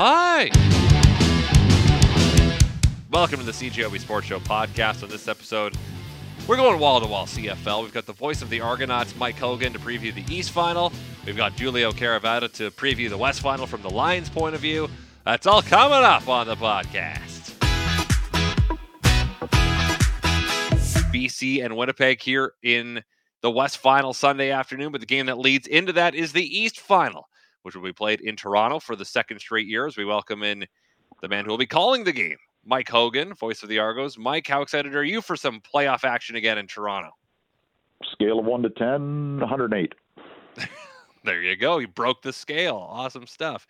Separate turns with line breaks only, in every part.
Hi. Welcome to the CJOB Sports Show podcast. On this episode, we're going wall to wall CFL. We've got the voice of the Argonauts, Mike Hogan, to preview the East Final. We've got Giulio Caravatta to preview the West Final from the Lions' point of view. That's all coming up on the podcast. BC and Winnipeg here in the West Final Sunday afternoon, but the game that leads into that is the East Final, which will be played in Toronto for the second straight year as we welcome in the man who will be calling the game, Mike Hogan, voice of the Argos. Mike, how excited are you for some playoff action again in Toronto?
Scale of 1 to 10, 108.
There you go. You broke the scale. Awesome stuff.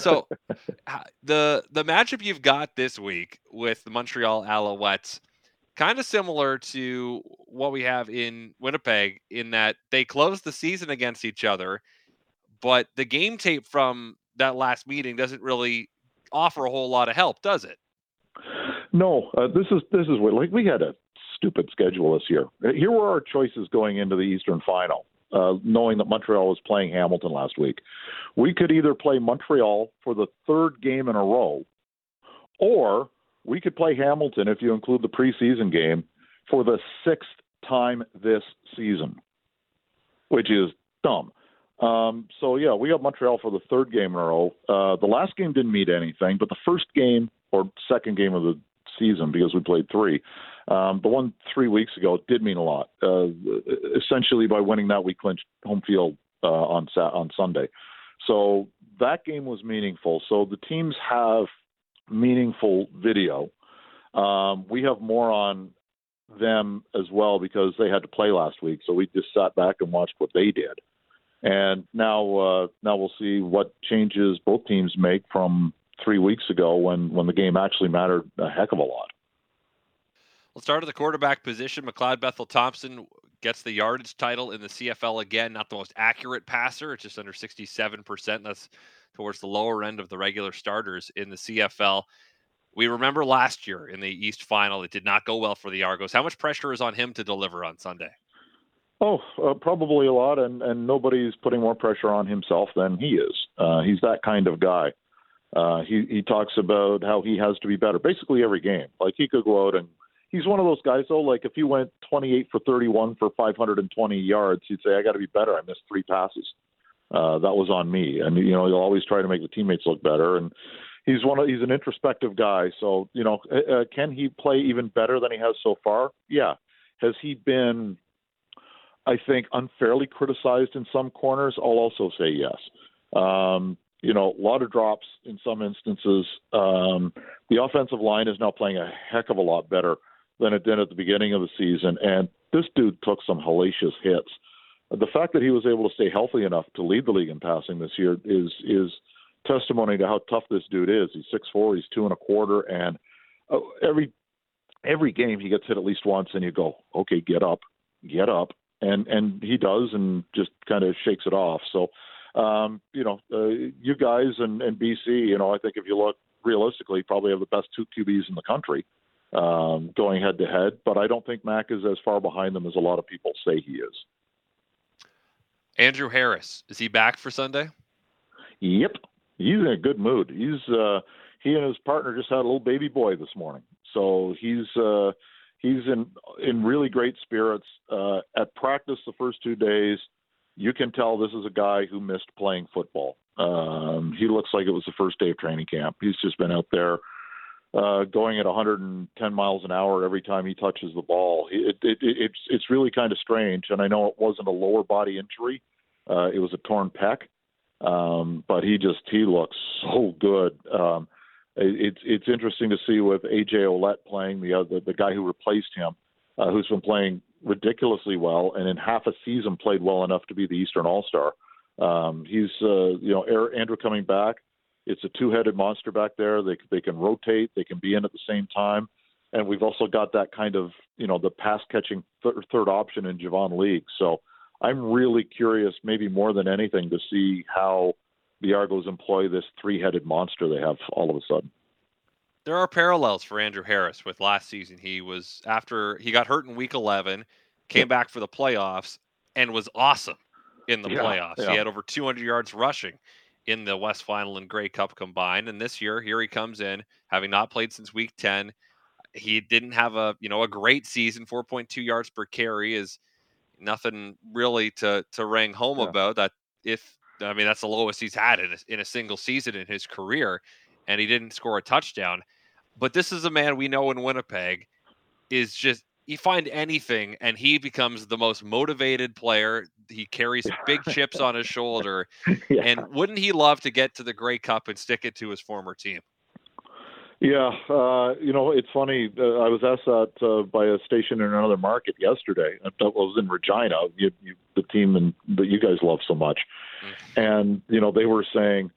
So the the matchup you've got this week with the Montreal Alouettes, kind of similar to what we have in Winnipeg, in that they closed the season against each other, but the game tape from that last meeting doesn't really offer a whole lot of help, does it?
No, uh, this is this is what like we had a stupid schedule this year. Here were our choices going into the Eastern Final uh, knowing that Montreal was playing Hamilton last week. We could either play Montreal for the third game in a row, or we could play Hamilton if you include the preseason game for the sixth time this season, which is dumb. Um, so yeah, we got Montreal for the third game in a row. Uh, the last game didn't mean anything, but the first game or second game of the season because we played three um, the one three weeks ago did mean a lot. Uh, essentially, by winning that, we clinched home field uh, on on Sunday. So that game was meaningful. So the teams have meaningful video. Um, we have more on them as well because they had to play last week. So we just sat back and watched what they did. And now, uh, now we'll see what changes both teams make from three weeks ago when when the game actually mattered a heck of a lot.
Let's start at the quarterback position. McLeod Bethel Thompson gets the yardage title in the CFL again. Not the most accurate passer, it's just under 67%. That's towards the lower end of the regular starters in the CFL. We remember last year in the East Final, it did not go well for the Argos. How much pressure is on him to deliver on Sunday?
Oh, uh, probably a lot, and and nobody's putting more pressure on himself than he is. Uh, he's that kind of guy. Uh, he he talks about how he has to be better basically every game. Like he could go out and he's one of those guys though. Like if he went 28 for 31 for 520 yards, he'd say, "I got to be better. I missed three passes. Uh, that was on me." And you know, he'll always try to make the teammates look better. And he's one of he's an introspective guy. So you know, uh, uh can he play even better than he has so far? Yeah. Has he been? I think unfairly criticized in some corners. I'll also say yes. Um, you know, a lot of drops in some instances. Um, the offensive line is now playing a heck of a lot better than it did at the beginning of the season. And this dude took some hellacious hits. The fact that he was able to stay healthy enough to lead the league in passing this year is is testimony to how tough this dude is. He's six four, he's two and a quarter, and uh, every every game he gets hit at least once, and you go, okay, get up, get up, and and he does, and just kind of shakes it off. So, um, you know, uh, you guys and, and BC, you know, I think if you look realistically, probably have the best two QBs in the country um, going head to head. But I don't think Mac is as far behind them as a lot of people say he is.
Andrew Harris is he back for Sunday?
Yep, he's in a good mood. He's uh, he and his partner just had a little baby boy this morning, so he's uh, he's in in really great spirits. Uh, at practice the first two days, you can tell this is a guy who missed playing football. Um, he looks like it was the first day of training camp. He's just been out there uh, going at 110 miles an hour every time he touches the ball. It, it, it, it's it's really kind of strange, and I know it wasn't a lower body injury; uh, it was a torn pec. Um, but he just he looks so good. Um, it's it's interesting to see with AJ Ouellette playing the other the guy who replaced him, uh, who's been playing ridiculously well, and in half a season played well enough to be the Eastern All Star. Um, he's uh, you know Andrew coming back it's a two-headed monster back there. They they can rotate. They can be in at the same time. And we've also got that kind of you know the pass catching th- third option in Javon Leake. So I'm really curious, maybe more than anything, to see how the Argos employ this three-headed monster they have all of a sudden.
There are parallels for Andrew Harris with last season. He was after he got hurt in Week 11, came back for the playoffs, and was awesome in the yeah, playoffs. Yeah. He had over 200 yards rushing in the West Final and Grey Cup combined. And this year, here he comes in, having not played since week 10. He didn't have a, you know, a great season. 4.2 yards per carry is nothing really to to ring home yeah. about. That if I mean that's the lowest he's had in a, in a single season in his career, and he didn't score a touchdown. But this is a man we know in Winnipeg is just you find anything and he becomes the most motivated player. He carries big chips on his shoulder. yeah. And wouldn't he love to get to the Grey Cup and stick it to his former team?
Yeah, uh, you know, it's funny. Uh, I was asked that uh, by a station in another market yesterday. I was in Regina, you, you, the team and that you guys love so much. And you know they were saying,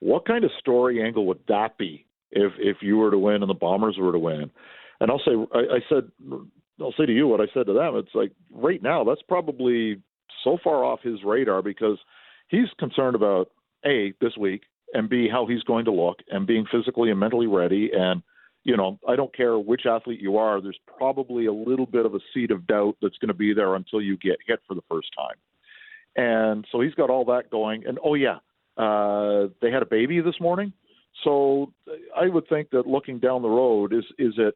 what kind of story angle would that be if if you were to win and the Bombers were to win? And I'll say, I, I said, I'll say to you what I said to them. It's like right now, that's probably so far off his radar because he's concerned about a this week and b how he's going to look and being physically and mentally ready. And you know, I don't care which athlete you are. There's probably a little bit of a seed of doubt that's going to be there until you get hit for the first time. And so he's got all that going. And oh yeah, uh, they had a baby this morning. So I would think that looking down the road is is it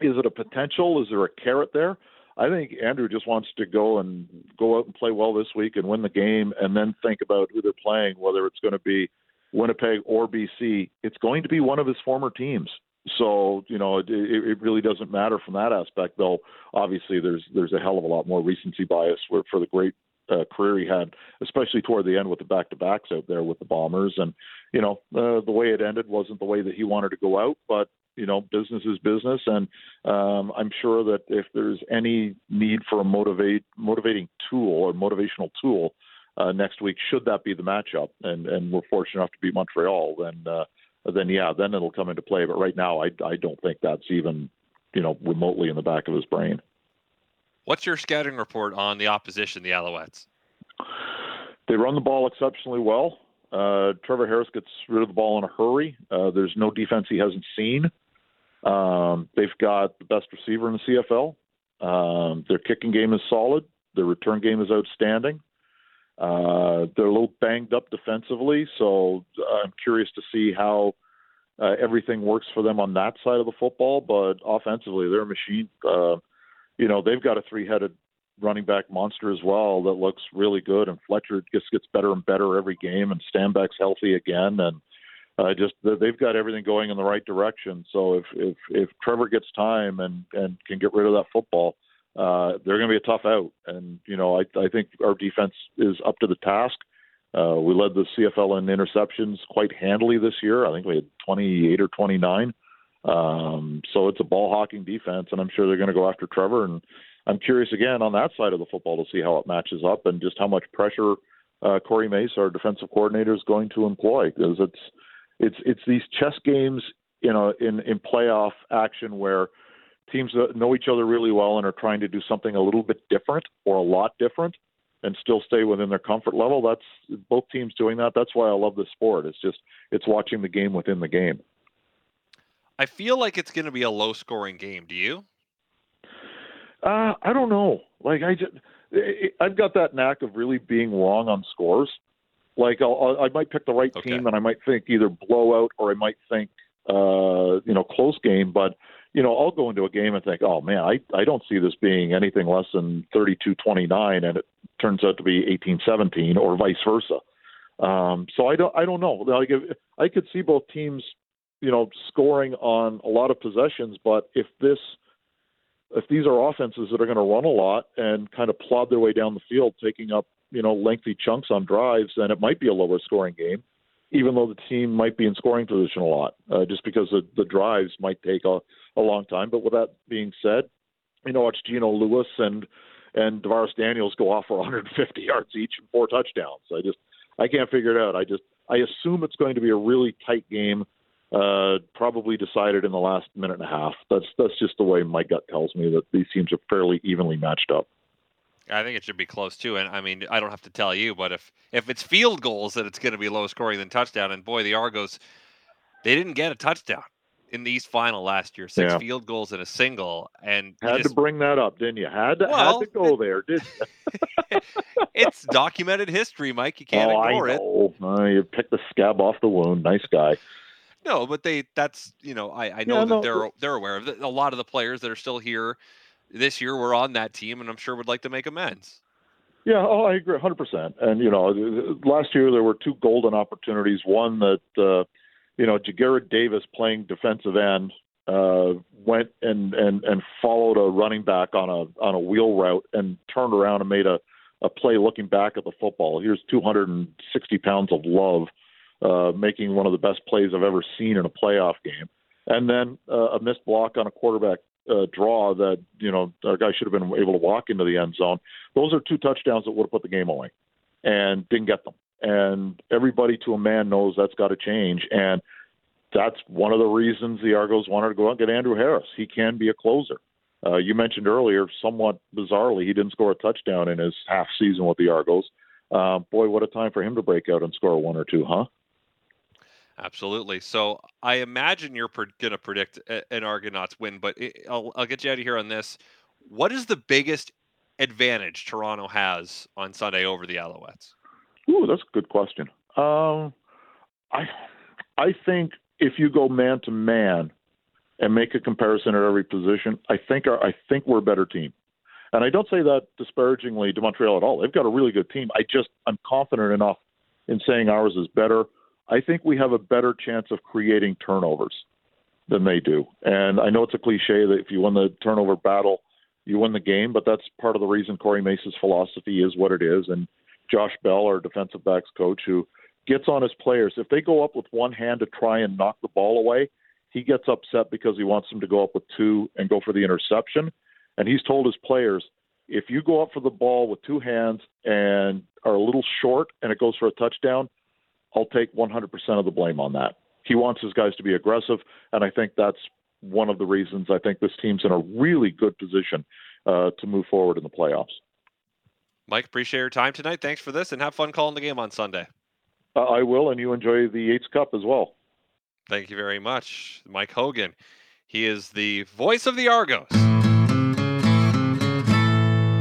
is it a potential? Is there a carrot there? I think Andrew just wants to go and go out and play well this week and win the game, and then think about who they're playing, whether it's going to be Winnipeg or BC. It's going to be one of his former teams. So you know, it, it really doesn't matter from that aspect. Though obviously, there's there's a hell of a lot more recency bias for, for the great uh, career he had, especially toward the end with the back to backs out there with the Bombers. And you know, uh, the way it ended wasn't the way that he wanted to go out, but you know, business is business, and um, I'm sure that if there's any need for a motivate motivating tool or motivational tool uh, next week, should that be the matchup, and and we're fortunate enough to beat Montreal, then uh, then yeah, then it'll come into play. But right now, I I don't think that's even you know remotely in the back of his brain.
What's your scouting report on the opposition, the Alouettes?
They run the ball exceptionally well. Uh, Trevor Harris gets rid of the ball in a hurry. Uh, there's no defense he hasn't seen. Um, they've got the best receiver in the CFL. Um, their kicking game is solid. Their return game is outstanding. Uh, they're a little banged up defensively, so I'm curious to see how uh, everything works for them on that side of the football. But offensively, they're a machine. Uh, you know, they've got a three-headed running back monster as well that looks really good. And Fletcher just gets better and better every game, and Stanback's healthy again, and uh, just they've got everything going in the right direction. So if if if Trevor gets time and and can get rid of that football, uh, they're going to be a tough out. And you know, I I think our defense is up to the task. Uh, we led the CFL in interceptions quite handily this year. I think we had 28 or 29. Um, so it's a ball hawking defense, and I'm sure they're going to go after Trevor and I'm curious again on that side of the football to see how it matches up and just how much pressure uh, Corey Mace, our defensive coordinator, is going to employ because it's it's it's these chess games, you know, in in playoff action where teams know each other really well and are trying to do something a little bit different or a lot different and still stay within their comfort level. That's both teams doing that. That's why I love this sport. It's just it's watching the game within the game.
I feel like it's going to be a low scoring game. Do you?
Uh, I don't know. Like I just, I've got that knack of really being wrong on scores. Like I'll, I might pick the right okay. team, and I might think either blowout or I might think, uh, you know, close game. But you know, I'll go into a game and think, oh man, I I don't see this being anything less than 32-29, and it turns out to be 18-17, or vice versa. Um, so I don't I don't know. Like I could see both teams, you know, scoring on a lot of possessions, but if this if these are offenses that are going to run a lot and kind of plod their way down the field, taking up you know lengthy chunks on drives, then it might be a lower scoring game, even though the team might be in scoring position a lot, uh, just because the, the drives might take a, a long time. But with that being said, you know, watch Geno Lewis and and DaVaris Daniels go off for 150 yards each and four touchdowns. I just I can't figure it out. I just I assume it's going to be a really tight game uh, probably decided in the last minute and a half. That's that's just the way my gut tells me that these teams are fairly evenly matched up.
I think it should be close too. And I mean, I don't have to tell you, but if if it's field goals, that it's going to be low scoring than touchdown. And boy, the Argos, they didn't get a touchdown in the East Final last year, six
Yeah.
field goals and a single, and
Had
just-
to bring that up, didn't you? Had to
Well,
had to go there, didn't you?
it's documented history, Mike. You can't
oh,
ignore it.
Uh, you picked the scab off the wound. Nice guy.
No, but they that's you know I, I know
Yeah,
that
no,
they're they're aware of it. A lot of the players that are still here this year were on that team, and I'm sure would like to make amends.
Yeah, oh, I agree, hundred percent. And you know, last year there were two golden opportunities. One that uh, you know, Jagarrett Davis playing defensive end uh, went and and and followed a running back on a on a wheel route and turned around and made a a play looking back at the football. Here's 260 pounds of love, uh, making one of the best plays I've ever seen in a playoff game. And then uh, a missed block on a quarterback uh, draw that you know our guy should have been able to walk into the end zone. Those are two touchdowns that would have put the game away, and didn't get them. And everybody to a man knows that's got to change. And that's one of the reasons the Argos wanted to go out and get Andrew Harris. He can be a closer. Uh, you mentioned earlier, somewhat bizarrely, he didn't score a touchdown in his half season with the Argos. Uh, boy, what a time for him to break out and score one or two, huh?
Absolutely. So I imagine you're pre- going to predict a- an Argonauts win, but i I'll, I'll get you out of here on this. What is the biggest advantage Toronto has on Sunday over the Alouettes?
Ooh, that's a good question. Um, I I think if you go man to man and make a comparison at every position, I think our, I think we're a better team. And I don't say that disparagingly to Montreal at all. They've got a really good team. I just I'm confident enough in saying ours is better. I think we have a better chance of creating turnovers than they do. And I know it's a cliche that if you win the turnover battle, you win the game, but that's part of the reason Corey Mace's philosophy is what it is. And Josh Bell, our defensive backs coach, who gets on his players. If they go up with one hand to try and knock the ball away, he gets upset because he wants them to go up with two and go for the interception. And he's told his players, if you go up for the ball with two hands and are a little short and it goes for a touchdown, I'll take 100% of the blame on that. He wants his guys to be aggressive, and I think that's one of the reasons I think this team's in a really good position uh, to move forward in the playoffs.
Mike, appreciate your time tonight. Thanks for this, and have fun calling the game on Sunday.
Uh, I will, and you enjoy the Yates Cup as well.
Thank you very much, Mike Hogan. He is the voice of the Argos.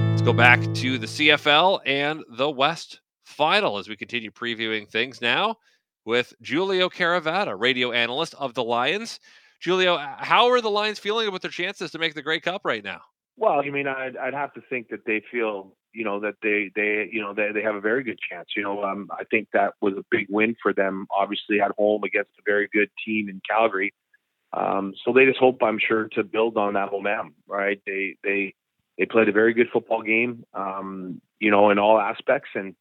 Let's go back to the CFL and the West Final as we continue previewing things now with Giulio Caravatta, radio analyst of the Lions. Giulio, how are the Lions feeling about their chances to make the Grey Cup right now?
Well, I mean, I'd, I'd have to think that they feel, you know, that they, they, you know, they, they have a very good chance. You know, um, I think that was a big win for them, obviously at home against a very good team in Calgary. Um, so they just hope, I'm sure, to build on that momentum. Right? They, they, they played a very good football game, um, you know, in all aspects, and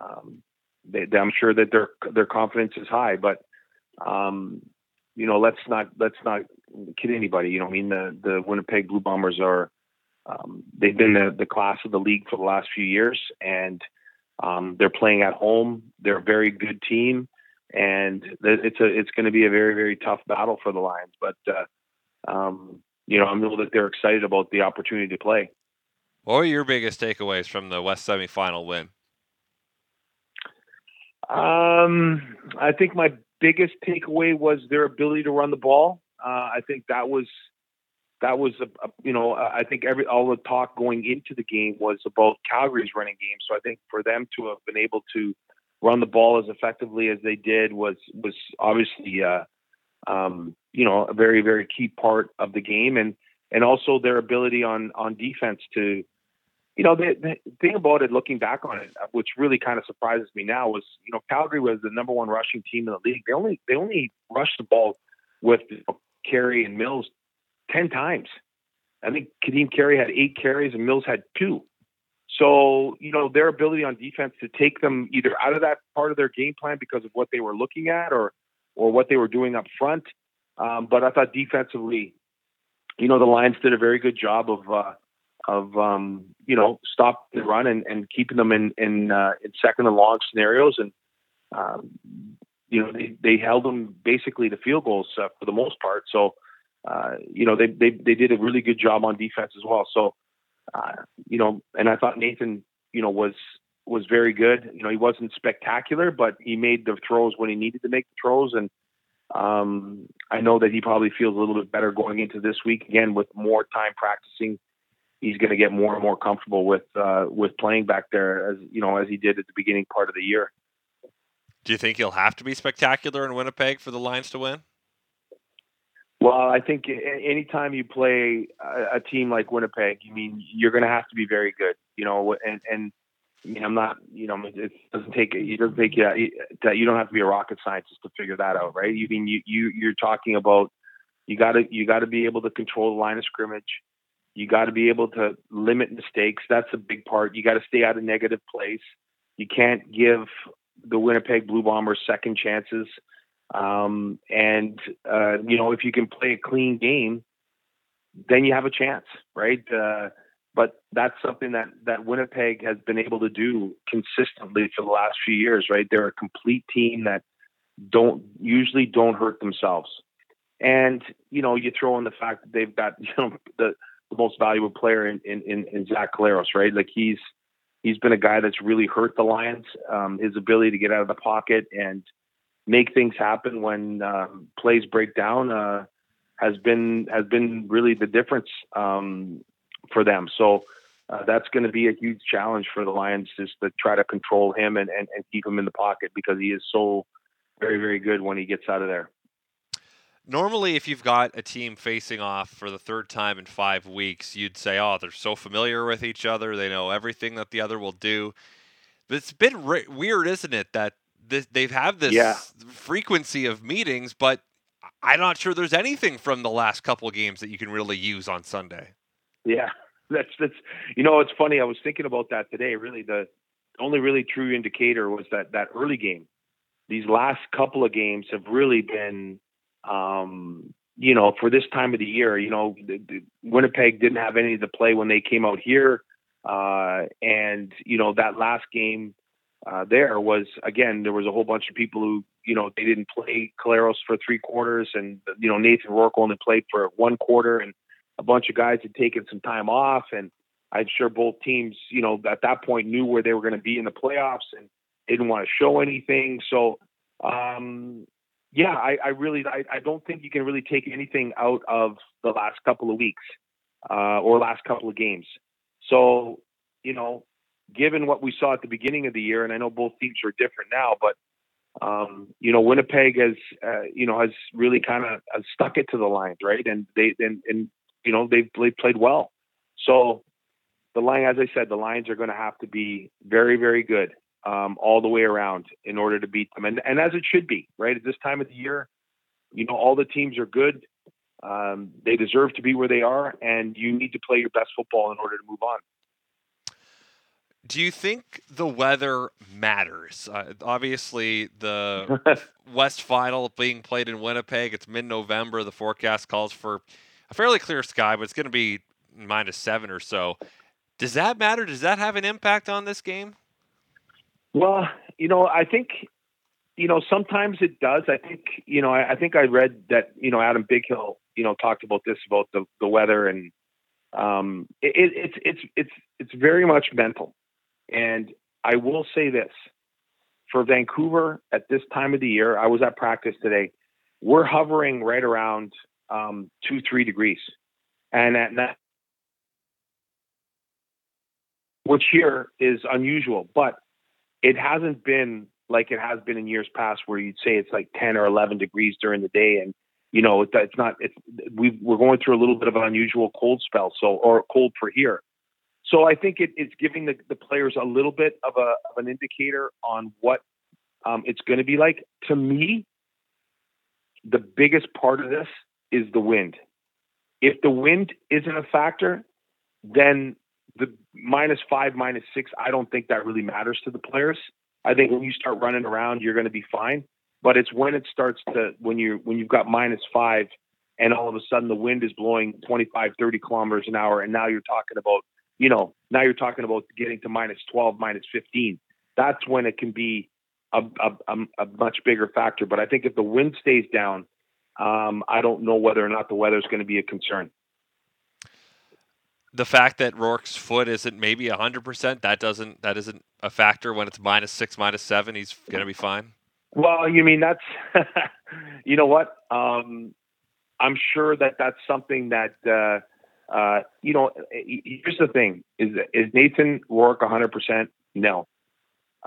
um, they, they, I'm sure that their their confidence is high. But um, you know, let's not let's not kid anybody. You know, I mean, the the Winnipeg Blue Bombers are um, they've been the, the class of the league for the last few years, and um, they're playing at home. They're a very good team, and it's a it's going to be a very very tough battle for the Lions. But uh, um, you know, I know that they're excited about the opportunity to play.
What were your biggest takeaways from the West semifinal win?
Um, I think my biggest takeaway was their ability to run the ball. Uh, I think that was that was a, a, you know I think every all the talk going into the game was about Calgary's running game. So I think for them to have been able to run the ball as effectively as they did was was obviously uh, um, you know a very very key part of the game and and also their ability on on defense to you know the, the thing about it looking back on it which really kind of surprises me now was you know Calgary was the number one rushing team in the league they only they only rushed the ball with Carey and Mills 10 times. I think Kadeem Carey had eight carries and Mills had two. So, you know, their ability on defense to take them either out of that part of their game plan because of what they were looking at or or what they were doing up front. Um, but I thought defensively, you know, the Lions did a very good job of uh, of um, you know, stop the run and, and keeping them in in, uh, in second and long scenarios and um, you know, they, they held them basically to field goals uh, for the most part. So, uh, you know, they, they, they did a really good job on defense as well. So, uh, you know, and I thought Nathan, you know, was, was very good. You know, he wasn't spectacular, but he made the throws when he needed to make the throws. And, Um, I know that he probably feels a little bit better going into this week again with more time practicing. He's going to get more and more comfortable with uh, with playing back there as you know as he did at the beginning part of the year.
Do you think he'll have to be spectacular in Winnipeg for the Lions to win?
Well, I think anytime you play a team like Winnipeg, you mean you're going to have to be very good, you know, and and I mean, I'm not, you know, it doesn't take it doesn't take you that you don't have to be a rocket scientist to figure that out, right? You mean you you you're talking about you got to you got to be able to control the line of scrimmage. You got to be able to limit mistakes. That's a big part. You got to stay out of negative plays. You can't give the Winnipeg Blue Bombers second chances. Um, and uh, you know, if you can play a clean game, then you have a chance, right? Uh, but that's something that that Winnipeg has been able to do consistently for the last few years, right? They're a complete team that don't usually don't hurt themselves. And you know, you throw in the fact that they've got you know the, the most valuable player in, in in, in Zach Collaros, right? Like he's he's been a guy that's really hurt the Lions. Um, his ability to get out of the pocket and make things happen when um, plays break down uh, has been has been really the difference um, for them. So uh, that's going to be a huge challenge for the Lions just to try to control him and, and, and keep him in the pocket because he is so very very good when he gets out of there.
Normally, if you've got a team facing off for the third time in five weeks, you'd say, "Oh, they're so familiar with each other; they know everything that the other will do." But it's been re- weird, isn't it, that this, they've had this yeah. frequency of meetings, but I'm not sure there's anything from the last couple of games that you can really use on Sunday.
Yeah, that's that's you know it's funny. I was thinking about that today. Really, the only really true indicator was that that early game. These last couple of games have really been, um, you know, for this time of the year. You know, the, the Winnipeg didn't have any the play when they came out here, uh, and you know that last game uh, there was again there was a whole bunch of people who you know they didn't play Collaros for three quarters, and you know Nathan Rourke only played for one quarter, and a bunch of guys had taken some time off, and I'm sure both teams you know at that point knew where they were going to be in the playoffs and didn't want to show anything. So um, yeah, I, I really I, I don't think you can really take anything out of the last couple of weeks uh, or last couple of games. So you know given what we saw at the beginning of the year, and I know both teams are different now, but um, you know, Winnipeg has uh, you know has really kind of stuck it to the Lions, right? And they and and you know they've they played well. So the line, as I said, the Lions are going to have to be very very good um, all the way around in order to beat them, and and as it should be, right? At this time of the year, you know, all the teams are good. Um, they deserve to be where they are, and you need to play your best football in order to move on.
Do you think the weather matters? Uh, obviously, the West Final being played in Winnipeg, it's mid November. The forecast calls for a fairly clear sky, but it's going to be minus seven or so. Does that matter? Does that have an impact on this game?
Well, you know, I think, you know, sometimes it does. I think, you know, I, I think I read that, you know, Adam Bighill, you know, talked about this about the, the weather and um, it, it's it's it's it's very much mental. And I will say this for Vancouver at this time of the year, I was at practice today. We're hovering right around um, two, three degrees. And at that, which here is unusual, but it hasn't been like it has been in years past where you'd say it's like 10 or 11 degrees during the day. And, you know, it's not, it's, we we're going through a little bit of an unusual cold spell. So, or cold for here. So I think it, it's giving the, the players a little bit of, a, of an indicator on what um, it's going to be like. To me, the biggest part of this is the wind. If the wind isn't a factor, then the minus five, minus six, I don't think that really matters to the players. I think when you start running around, you're going to be fine. But it's when it starts to when you when you've got minus five, and all of a sudden the wind is blowing 25, 30 kilometers an hour, and now you're talking about you know, now you're talking about getting to minus 12, minus 15. That's when it can be a, a, a much bigger factor. But I think if the wind stays down, um, I don't know whether or not the weather is going to be a concern.
The fact that Rourke's foot isn't maybe 100%, that doesn't that isn't a factor when it's minus 6, minus 7, he's going to be fine.
Well, you mean that's you know what? Um, I'm sure that that's something that uh, uh, you know. Here's the thing: is is Nathan Rourke 100? percent No.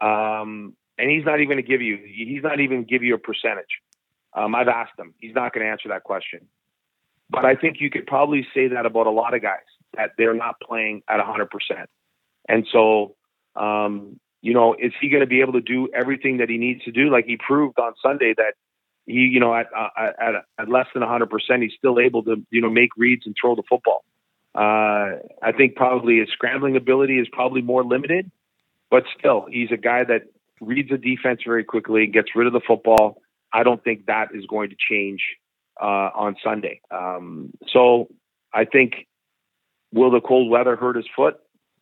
Um, and he's not even going to give you. He's not even give you a percentage. Um, I've asked him. He's not going to answer that question. But I think you could probably say that about a lot of guys that they're not playing at 100%. And so, um, you know, is he going to be able to do everything that he needs to do? Like he proved on Sunday that he, you know, at uh, at, at less than 100%, he's still able to, you know, make reads and throw the football. Uh, I think probably his scrambling ability is probably more limited, but still, he's a guy that reads the defense very quickly, and gets rid of the football. I don't think that is going to change uh, on Sunday. Um, so I think will the cold weather hurt his foot?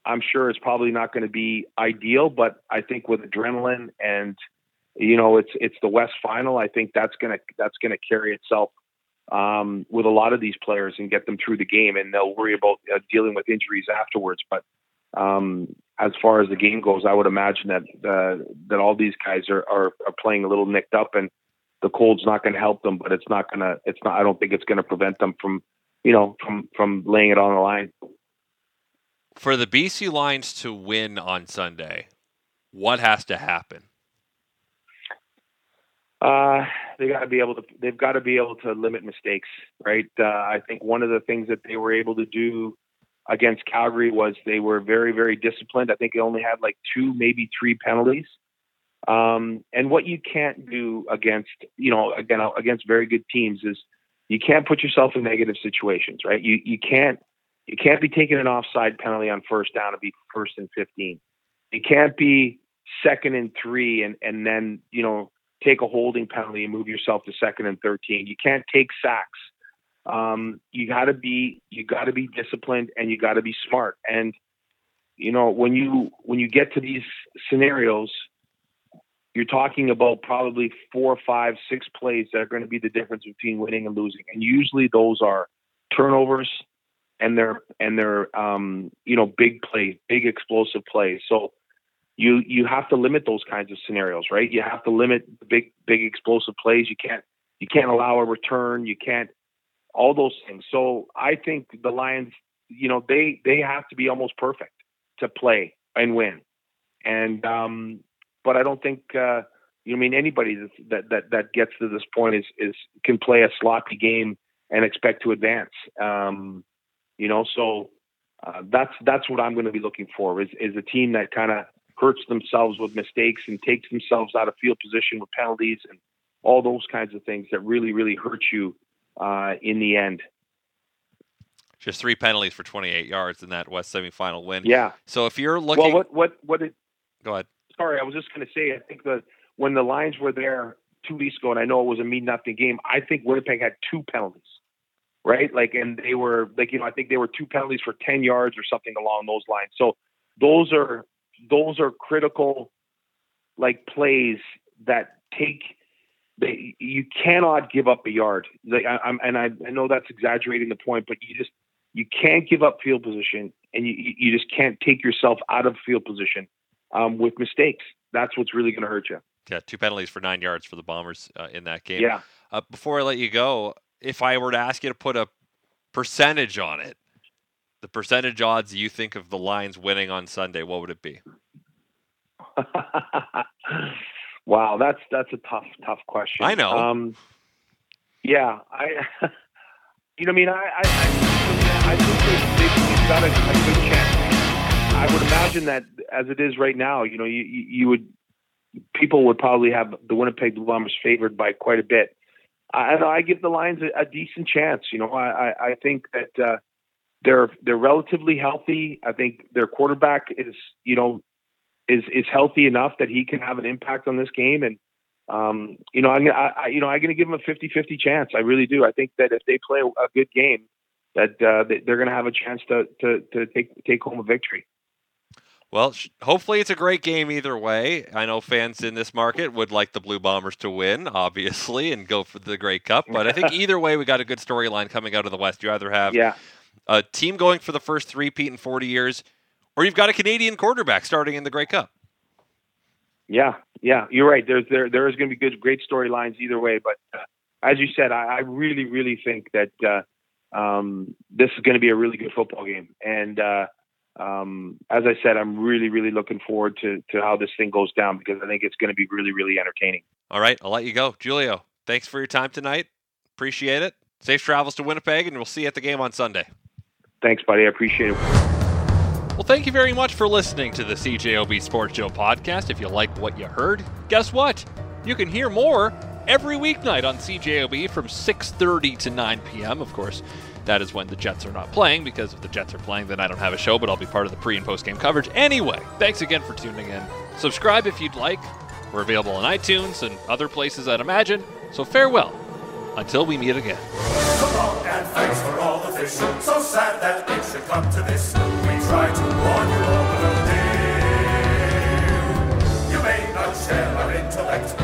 I'm sure it's probably not going to be ideal, but I think with adrenaline and you know it's it's the West Final. I think that's gonna that's gonna carry itself um, with a lot of these players and get them through the game, and they'll worry about uh, dealing with injuries afterwards. But um, as far as the game goes, I would imagine that uh, that all these guys are, are are playing a little nicked up, and the cold's not going to help them. But it's not gonna. It's not. I don't think it's going to prevent them from, you know, from from laying it on the line.
For the BC Lions to win on Sunday, what has to happen?
Uh, they got to be able to. They've got to be able to limit mistakes, right? Uh, I think one of the things that they were able to do against Calgary was they were very, very disciplined. I think they only had like two, maybe three penalties. Um, and what you can't do against, you know, again against very good teams is you can't put yourself in negative situations, right? You you can't you can't be taking an offside penalty on first down to be first and fifteen. You can't be second and three and and then you know take a holding penalty and move yourself to second and thirteen. You can't take sacks um, you got to be you got to be disciplined and you got to be smart. And you know when you when you get to these scenarios, you're talking about probably four, five, six plays that are going to be the difference between winning and losing. And usually those are turnovers and they're and they're um, you know big plays, big explosive plays. So you you have to limit those kinds of scenarios, right? You have to limit the big big explosive plays. You can't you can't allow a return. You can't all those things. So I think the Lions, you know, they they have to be almost perfect to play and win. And um, but I don't think uh, you know, I mean anybody that that that gets to this point is is can play a sloppy game and expect to advance. Um, you know, so uh, that's that's what I'm going to be looking for is is a team that kind of hurts themselves with mistakes and takes themselves out of field position with penalties and all those kinds of things that really really hurt you uh, in the end.
Just three penalties for 28 yards in that West semifinal win.
Yeah.
So if you're looking,
well, what what what did?
Go ahead.
Sorry, I was just going to say. I think that when the Lions were there two weeks ago, and I know it was a mean nothing game. I think Winnipeg had two penalties, right? Like, and they were like, you know, I think they were two penalties for 10 yards or something along those lines. So those are those are critical, like plays that take they, you cannot give up a yard. Like, I, am and I, I know that's exaggerating the point, but you just you can't give up field position, and you you just can't take yourself out of field position um, with mistakes. That's what's really going to hurt you.
Yeah, two penalties for nine yards for the Bombers uh, in that game.
Yeah.
Uh, before I let you go, if I were to ask you to put a percentage on it, the percentage odds you think of the Lions winning on Sunday, what would it be?
Wow, that's that's a tough tough question.
I know.
Um, yeah, I. You know, I mean, I I, I, I think they, have got a, a, good chance. I would imagine that as it is right now, you know, you you would people would probably have the Winnipeg Blue Bombers favored by quite a bit. I, I give the Lions a, a decent chance. You know, I I, think that uh, they're they're relatively healthy. I think their quarterback is you know is is healthy enough that he can have an impact on this game. And um, you know, I'm I, I, you know I'm going to give him a 50-50 chance. I really do. I think that if they play a good game, that uh, they're going to have a chance to to to take take home a victory.
Well, hopefully it's a great game either way. I know fans in this market would like the Blue Bombers to win, obviously, and go for the Grey Cup. But I think either way, we got a good storyline coming out of the West. You either have
yeah.
a team going for the first three-peat in 40 years, or you've got a Canadian quarterback starting in the Grey Cup.
Yeah, yeah, you're right. There's there there is going to be good, great storylines either way. But uh, as you said, I, I really, really think that uh, um, this is going to be a really good football game. And uh, um, as I said, I'm really, really looking forward to to how this thing goes down because I think it's going to be really, really entertaining.
All right, I'll let you go, Giulio. Thanks for your time tonight. Appreciate it. Safe travels to Winnipeg, and we'll see you at the game on Sunday.
Thanks, buddy. I appreciate it.
Well, thank you very much for listening to the CJOB Sports Show podcast. If you like what you heard, guess what? You can hear more every weeknight on CJOB from 6:30 to 9 p.m. Of course, that is when the Jets are not playing because if the Jets are playing, then I don't have a show, but I'll be part of the pre and post game coverage anyway. Thanks again for tuning in. Subscribe if you'd like. We're available on iTunes and other places, I'd imagine. So farewell until we meet again.
So long and thanks for all the fish. So sad that it should come to this. We to warn you. You may not share our intellect